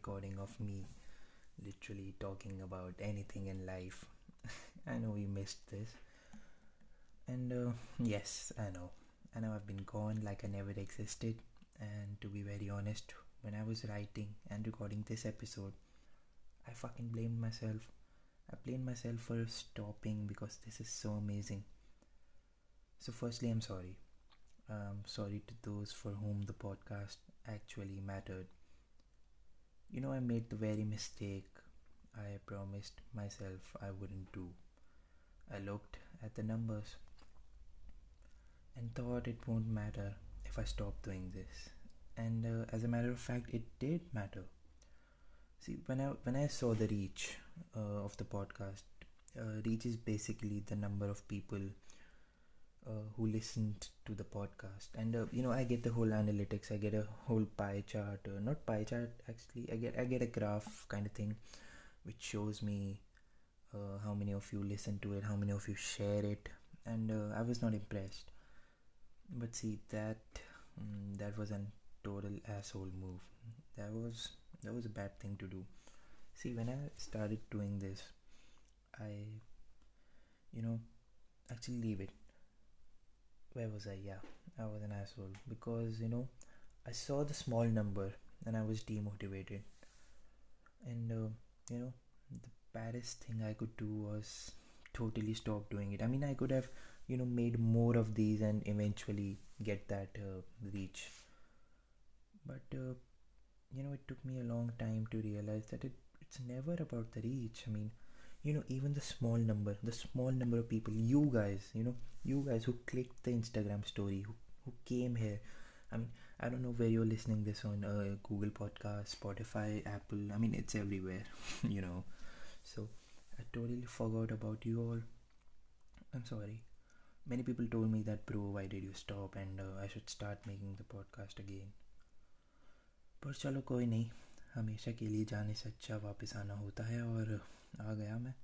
recording of me literally talking about anything in life. I know you missed this. And uh, yes, I know. I know I've been gone like I never existed. And to be very honest, when I was writing and recording this episode, I fucking blamed myself. I blamed myself for stopping because this is so amazing. So, firstly, I'm sorry. I'm sorry to those for whom the podcast actually mattered. You know, I made the very mistake I promised myself I wouldn't do. I looked at the numbers and thought it won't matter if I stop doing this. And uh, as a matter of fact, it did matter. See, when I when I saw the reach uh, of the podcast, uh, reach is basically the number of people uh, who listened to the podcast, and uh, you know I get the whole analytics. I get a whole pie chart, uh, not pie chart actually. I get I get a graph kind of thing, which shows me uh, how many of you listen to it, how many of you share it, and I was not impressed. But see that mm, that was a total asshole move. That was that was a bad thing to do see when i started doing this i you know actually leave it where was i? Yeah i was an asshole because you know i saw the small number and i was demotivated. And uh, you know the baddest thing i could do was totally stop doing it. I mean i could have you know made more of these and eventually get that uh, reach. But uh, you know it took me a long time to realize that it, it's never about the reach. I mean you know even the small number the small number of people you guys you know you guys who clicked the instagram story who, who came here i mean i don't know where you're listening this on uh, google podcast spotify apple i mean it's everywhere you know so i totally forgot about you all i'm sorry many people told me that bro why did you stop and uh, i should start making the podcast again पर चलो कोई नहीं हमेशा के लिए जाने से अच्छा वापस आना होता है और आ गया मैं।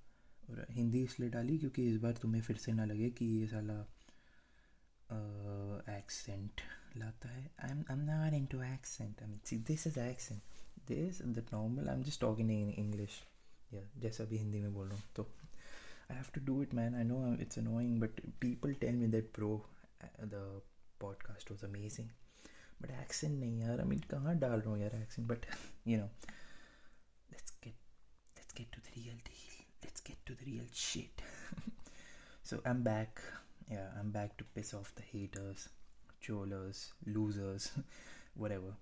और हिंदी इसलिए डाली क्योंकि इस बार तुम्हें फिर से ना लगे कि ये साला एक्सेंट लाता है। I am I am not into accent I mean this is accent this the normal I am just talking in English या जैसा भी हिंदी में बोल रहा हूँ। तो I have to do it man I know it's annoying but people tell me that pro the podcast was amazing but accent नहीं यार आई मीन कहाँ डाल रहा हूँ यार accent but you know let's get to the real deal let's get to the real shit so I'm back. Yeah, I'm back to piss off the haters, cholers, losers, whatever.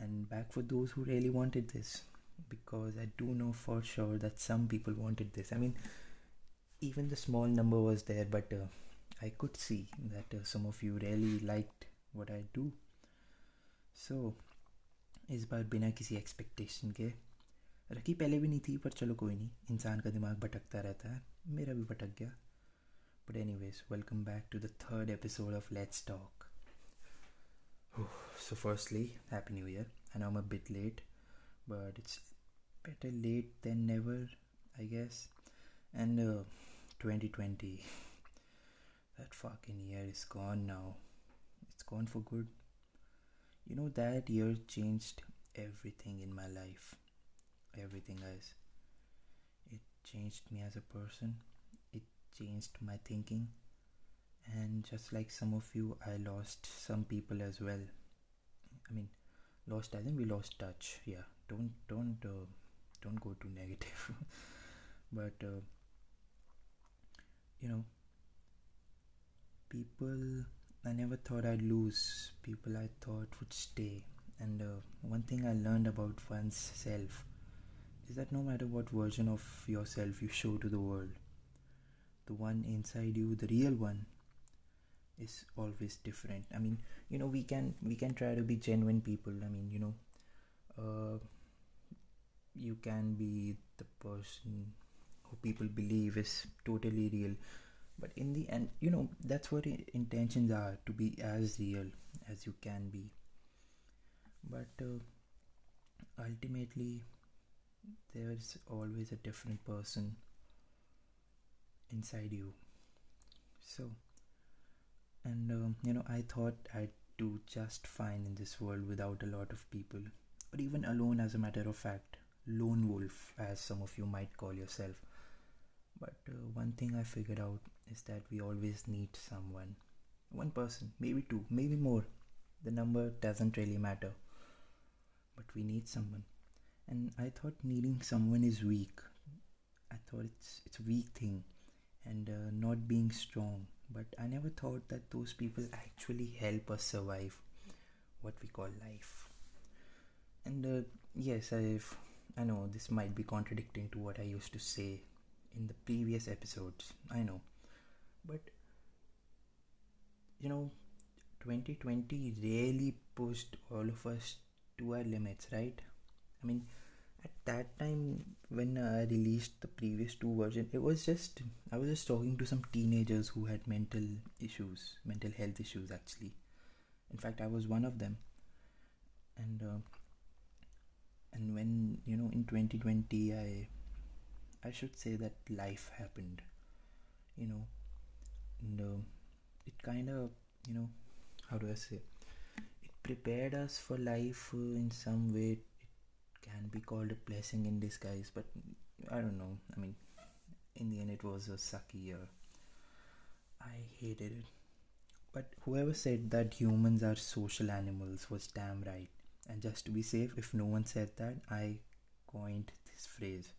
And back for those who really wanted this. Because I do know for sure that some people wanted this. I mean, even the small number was there, but uh, I could see that uh, some of you really liked what I do. So so, इस बार बिना किसी expectation के रखी पहले भी नहीं थी पर चलो कोई नहीं इंसान का दिमाग भटकता रहता है मेरा भी भटक गया but anyways welcome back to the third episode of let's talk so firstly happy new year i know i'm a bit late but it's better late than never i guess and uh, 2020 that fucking year is gone now it's gone for good you know that year changed everything in my life everything guys. It changed me as a person. It changed my thinking. And just like some of you i lost some people as well. I mean lost i think we lost touch. Yeah don't don't uh, don't go too negative. But uh, you know people I never thought I'd lose. People I thought would stay. And uh, one thing I learned about one's self is that no matter what version of yourself you show to the world, the one inside you, the real one, is always different. I mean, you know, we can we can try to be genuine people. I mean, you know, uh, you can be the person who people believe is totally real but in the end you know that's what intentions are to be as real as you can be but uh, ultimately there's always a different person inside you so and um, you know i thought i'd do just fine in this world without a lot of people or even alone as a matter of fact lone wolf, as some of you might call yourself. But uh, one thing I figured out is that we always need someone. One person, maybe two, maybe more. The number doesn't really matter. But we need someone. And I thought needing someone is weak. I thought it's it's a weak thing and uh, not being strong. But I never thought that those people actually help us survive what we call life. And uh, yes, I've I know this might be contradicting to what I used to say in the previous episodes. I know. But you know, 2020 really pushed all of us to our limits, right? I mean, at that time when I released the previous two versions, it was just I was just talking to some teenagers who had mental issues, mental health issues actually. In fact, I was one of them, and uh, and when you know in 2020 I I should say that life happened, you know, and uh, it kind of you know how do I say it prepared us for life uh, in some way. Can be called a blessing in disguise, but I don't know. I mean, in the end, it was a sucky year. I hated it. But whoever said that humans are social animals was damn right. And just to be safe, if no one said that, I coined this phrase.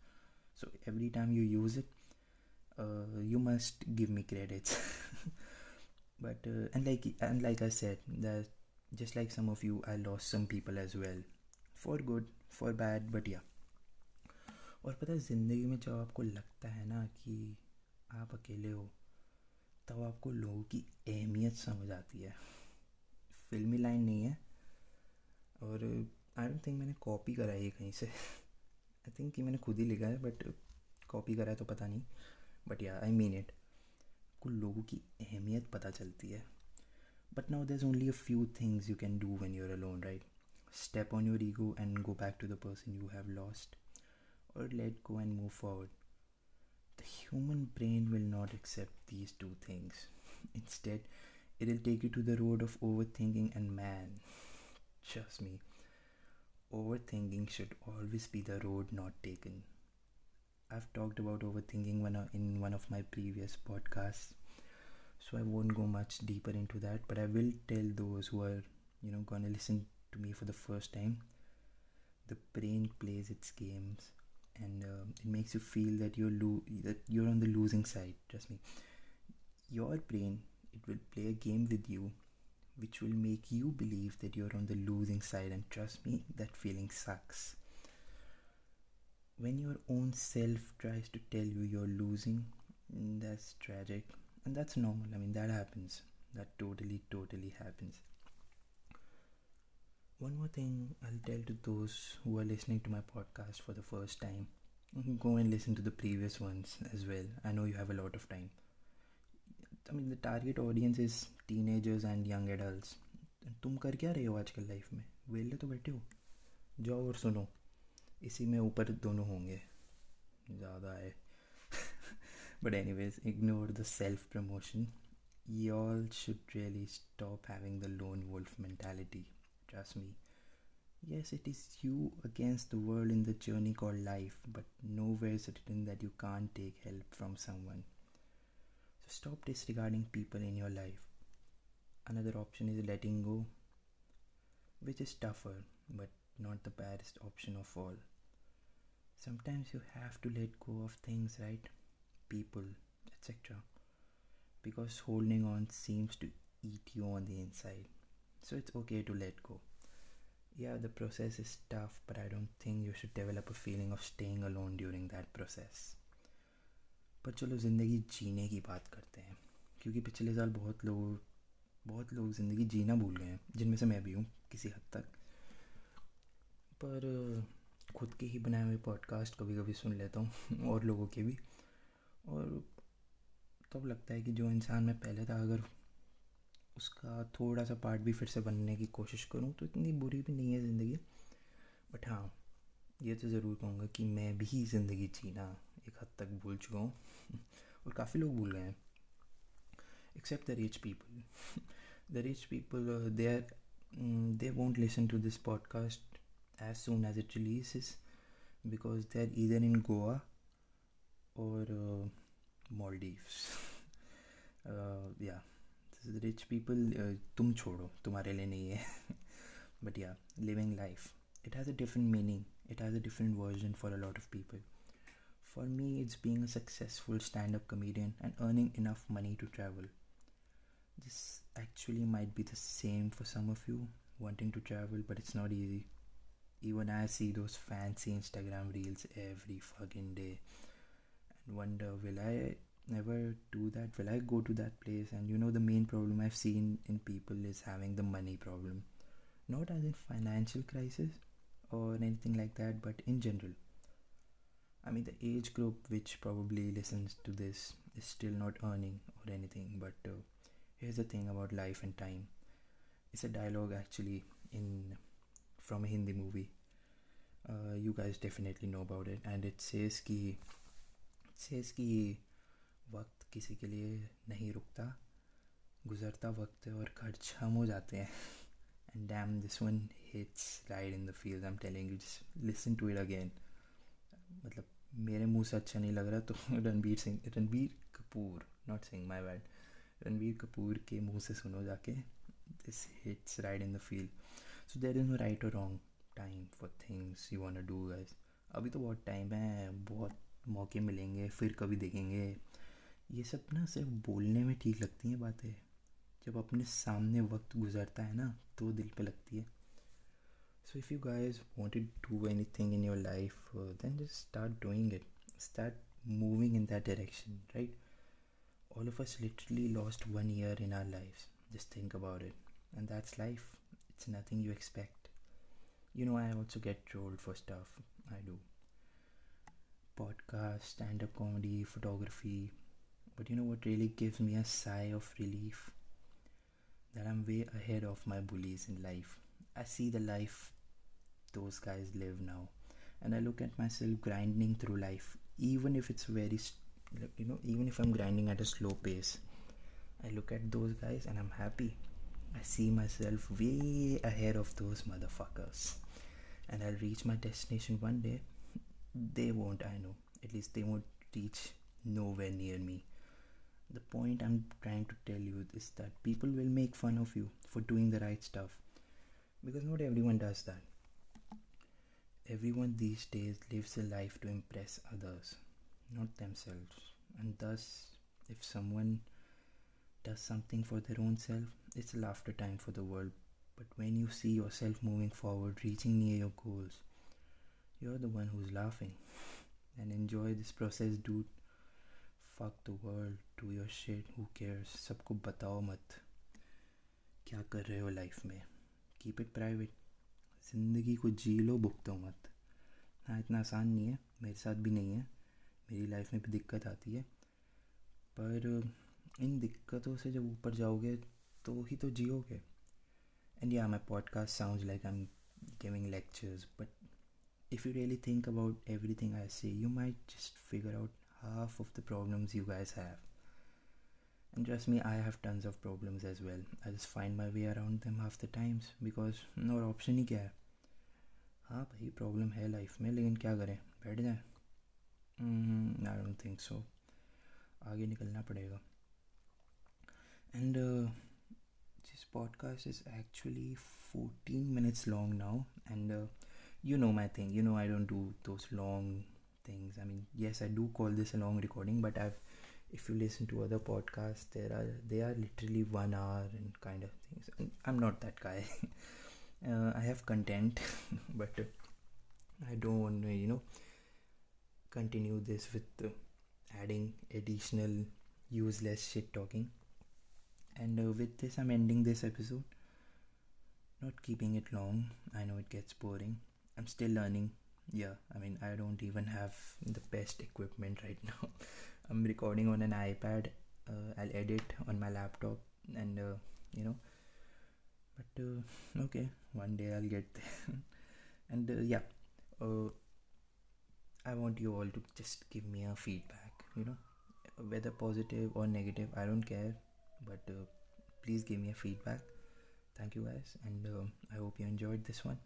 So every time you use it, uh, you must give me credits. but uh, and like and like I said, that just like some of you, I lost some people as well, for good, for bad, but या। और पता है, ज़िंदगी में जब आपको लगता है ना कि आप अकेले हो, तब आपको लोगों की अहमियत समझ आती है। फिल्मी लाइन नहीं है। और आई डोंट थिंक मैंने कॉपी करा है कहीं से। आई थिंक कि मैंने खुद ही लिखा है बट कॉपी करा है तो पता नहीं। बट या आई मीन इट कुछ लोगों की अहमियत पता चलती है। But now there only a few things you can do when you're alone right step on your ego and go back to the person you have lost, or let go and move forward. The human brain will not accept these two things. Instead, it'll take you to the road of overthinking, and man, trust me, overthinking should always be the road not taken. I've talked about overthinking when in one of my previous podcasts, so I won't go much deeper into that. But I will tell those who are, you know, gonna listen to me for the first time. The brain plays its games and uh, it makes you feel that you're lo- that you're on the losing side trust me. Your brain it will play a game with you which will make you believe that you're on the losing side and trust me that feeling sucks. When your own self tries to tell you you're losing that's tragic and that's normal. I mean that happens. That totally totally happens one more thing I'll tell to those who are listening to my podcast for the first time go and listen to the previous ones as well. I know you have a lot of time. I mean, the target audience is teenagers and young adults. तुम कर क्या रहे हो आजकल life में वेले तो बैठे हो जाओ और सुनो इसी में ऊपर दोनों होंगे ज़्यादा है but anyways ignore the self promotion y'all should really stop having the lone wolf mentality Trust me. Yes, it is you against the world in the journey called life, but nowhere is it written that you can't take help from someone. So stop disregarding people in your life. Another option is letting go, which is tougher, but not the baddest option of all. Sometimes you have to let go of things, right? People, etc. Because holding on seems to eat you on the inside. So it's okay to let go. Yeah, the process is tough, but I don't think you should develop a feeling of staying alone during that process. पर चलो ज़िंदगी जीने की बात करते हैं क्योंकि पिछले साल बहुत लोग बहुत लोग ज़िंदगी जीना भूल गए हैं जिनमें से मैं भी हूँ किसी हद तक पर खुद के ही बनाए हुए पॉडकास्ट कभी कभी सुन लेता हूँ और लोगों के भी और तब लगता है कि जो इंसान मैं पहले था अगर उसका थोड़ा सा पार्ट भी फिर से बनने की कोशिश करूँ तो इतनी बुरी भी नहीं है ज़िंदगी। बट हाँ ये तो ज़रूर कहूँगा कि मैं भी ज़िंदगी जीना एक हद तक भूल चुका हूँ। और काफ़ी लोग भूल गए हैं। Except the rich people the rich people they are they won't listen to this podcast as soon as it release because they're either in Goa or uh, Maldives. uh, yeah, this is rich people. Uh, तुम छोड़ो तुम्हारे लिए नहीं है. but yeah, living life. It has a different meaning. It has a different version for a lot of people. For me, it's being a successful stand-up comedian and earning enough money to travel. This actually might be the same for some of you wanting to travel, but it's not easy. Even I see those fancy Instagram reels every fucking day and wonder will I never do that. Well i go to that place? And you know the main problem i've seen in people is having the money problem. Not as in financial crisis or anything like that but in general. I mean the age group which probably listens to this is still not earning or anything but uh, here's the thing about life and time. It's a dialogue actually in from a hindi movie. Uh, you guys definitely know about it. And it says ki it says ki किसी के लिए नहीं रुकता। गुजरता वक्त और खर्च हम हो जाते हैं। And damn, this one hits right in the field, I'm telling you, just listen to it again. मतलब मेरे मुँह से अच्छा नहीं लग रहा तो Ranbir Singh, Ranbir Kapoor not Singh my bad Ranbir Kapoor के मुँह से सुनो जाके this hits right in the field so there is no right और wrong time for things you want do guys अभी तो बहुत टाइम है, बहुत मौके मिलेंगे, फिर कभी देखेंगे। ये सब ना सिर्फ़ बोलने में ठीक लगती हैं बातें। जब अपने सामने वक्त गुजरता है ना तो दिल पे लगती है। So if you guys wanted do anything in your life then just start doing it start moving in that direction right all of us literally lost one year in our life just think about it and that's life it's nothing you expect you know I also get trolled for stuff I do podcast stand up comedy photography But you know what really gives me a sigh of relief? That I'm way ahead of my bullies in life. I see the life those guys live now. And I look at myself grinding through life, even if it's very you know even if i'm grinding at a slow pace i look at those guys and i'm happy i see myself way ahead of those motherfuckers and i'll reach my destination one day they won't i know at least they won't reach nowhere near me the point i'm trying to tell you is that people will make fun of you for doing the right stuff because not everyone does that everyone these days lives a life to impress others not themselves. And thus, if someone does something for their own self, it's a laughter time for the world. But when you see yourself moving forward, reaching near your goals, you're the one who's laughing. And enjoy this process, dude. Fuck the world, do your shit, who cares? सबको बताओ मत। क्या कर रहे हो life में? Keep it private ज़िंदगी को जी लो भुगतो मत। हाँ इतना आसान नहीं है। मेरे साथ भी नहीं है। मेरी लाइफ में भी दिक्कत आती है। पर इन दिक्कतों से जब ऊपर जाओगे तो ही तो जियोगे। एंड या my podcast sound like I am giving lectures but if you really think about everything I say, you might just figure out half of the problems you guys have. And trust me, I have tons of problems as well. I just find my way around them half the times because no option ही क्या है हाँ भाई problem है life में लेकिन क्या करें बैठ जाए आई डोंट थिंक सो आगे निकलना पड़ेगा and this podcast is actually 14 minutes long now and uh, you know my thing you know i don't do those long things i mean yes i do call this a long recording but i've if you listen to other podcasts there are they are literally one hour and kind of things and i'm not that guy uh, i have content but uh, i don't want to you know continue this with uh, adding additional useless shit talking. And uh, with this, I'm ending this episode. Not keeping it long. I know it gets boring. I'm still learning. Yeah, I mean, I don't even have the best equipment right now. I'm recording on an iPad. Uh, I'll edit on my laptop, and uh, you know. But uh, okay, one day I'll get there. and uh, yeah, uh, I want you all to just give me a feedback, you know, whether positive or negative, I don't care, but uh, please give me a feedback. Thank you guys, and I hope you enjoyed this one.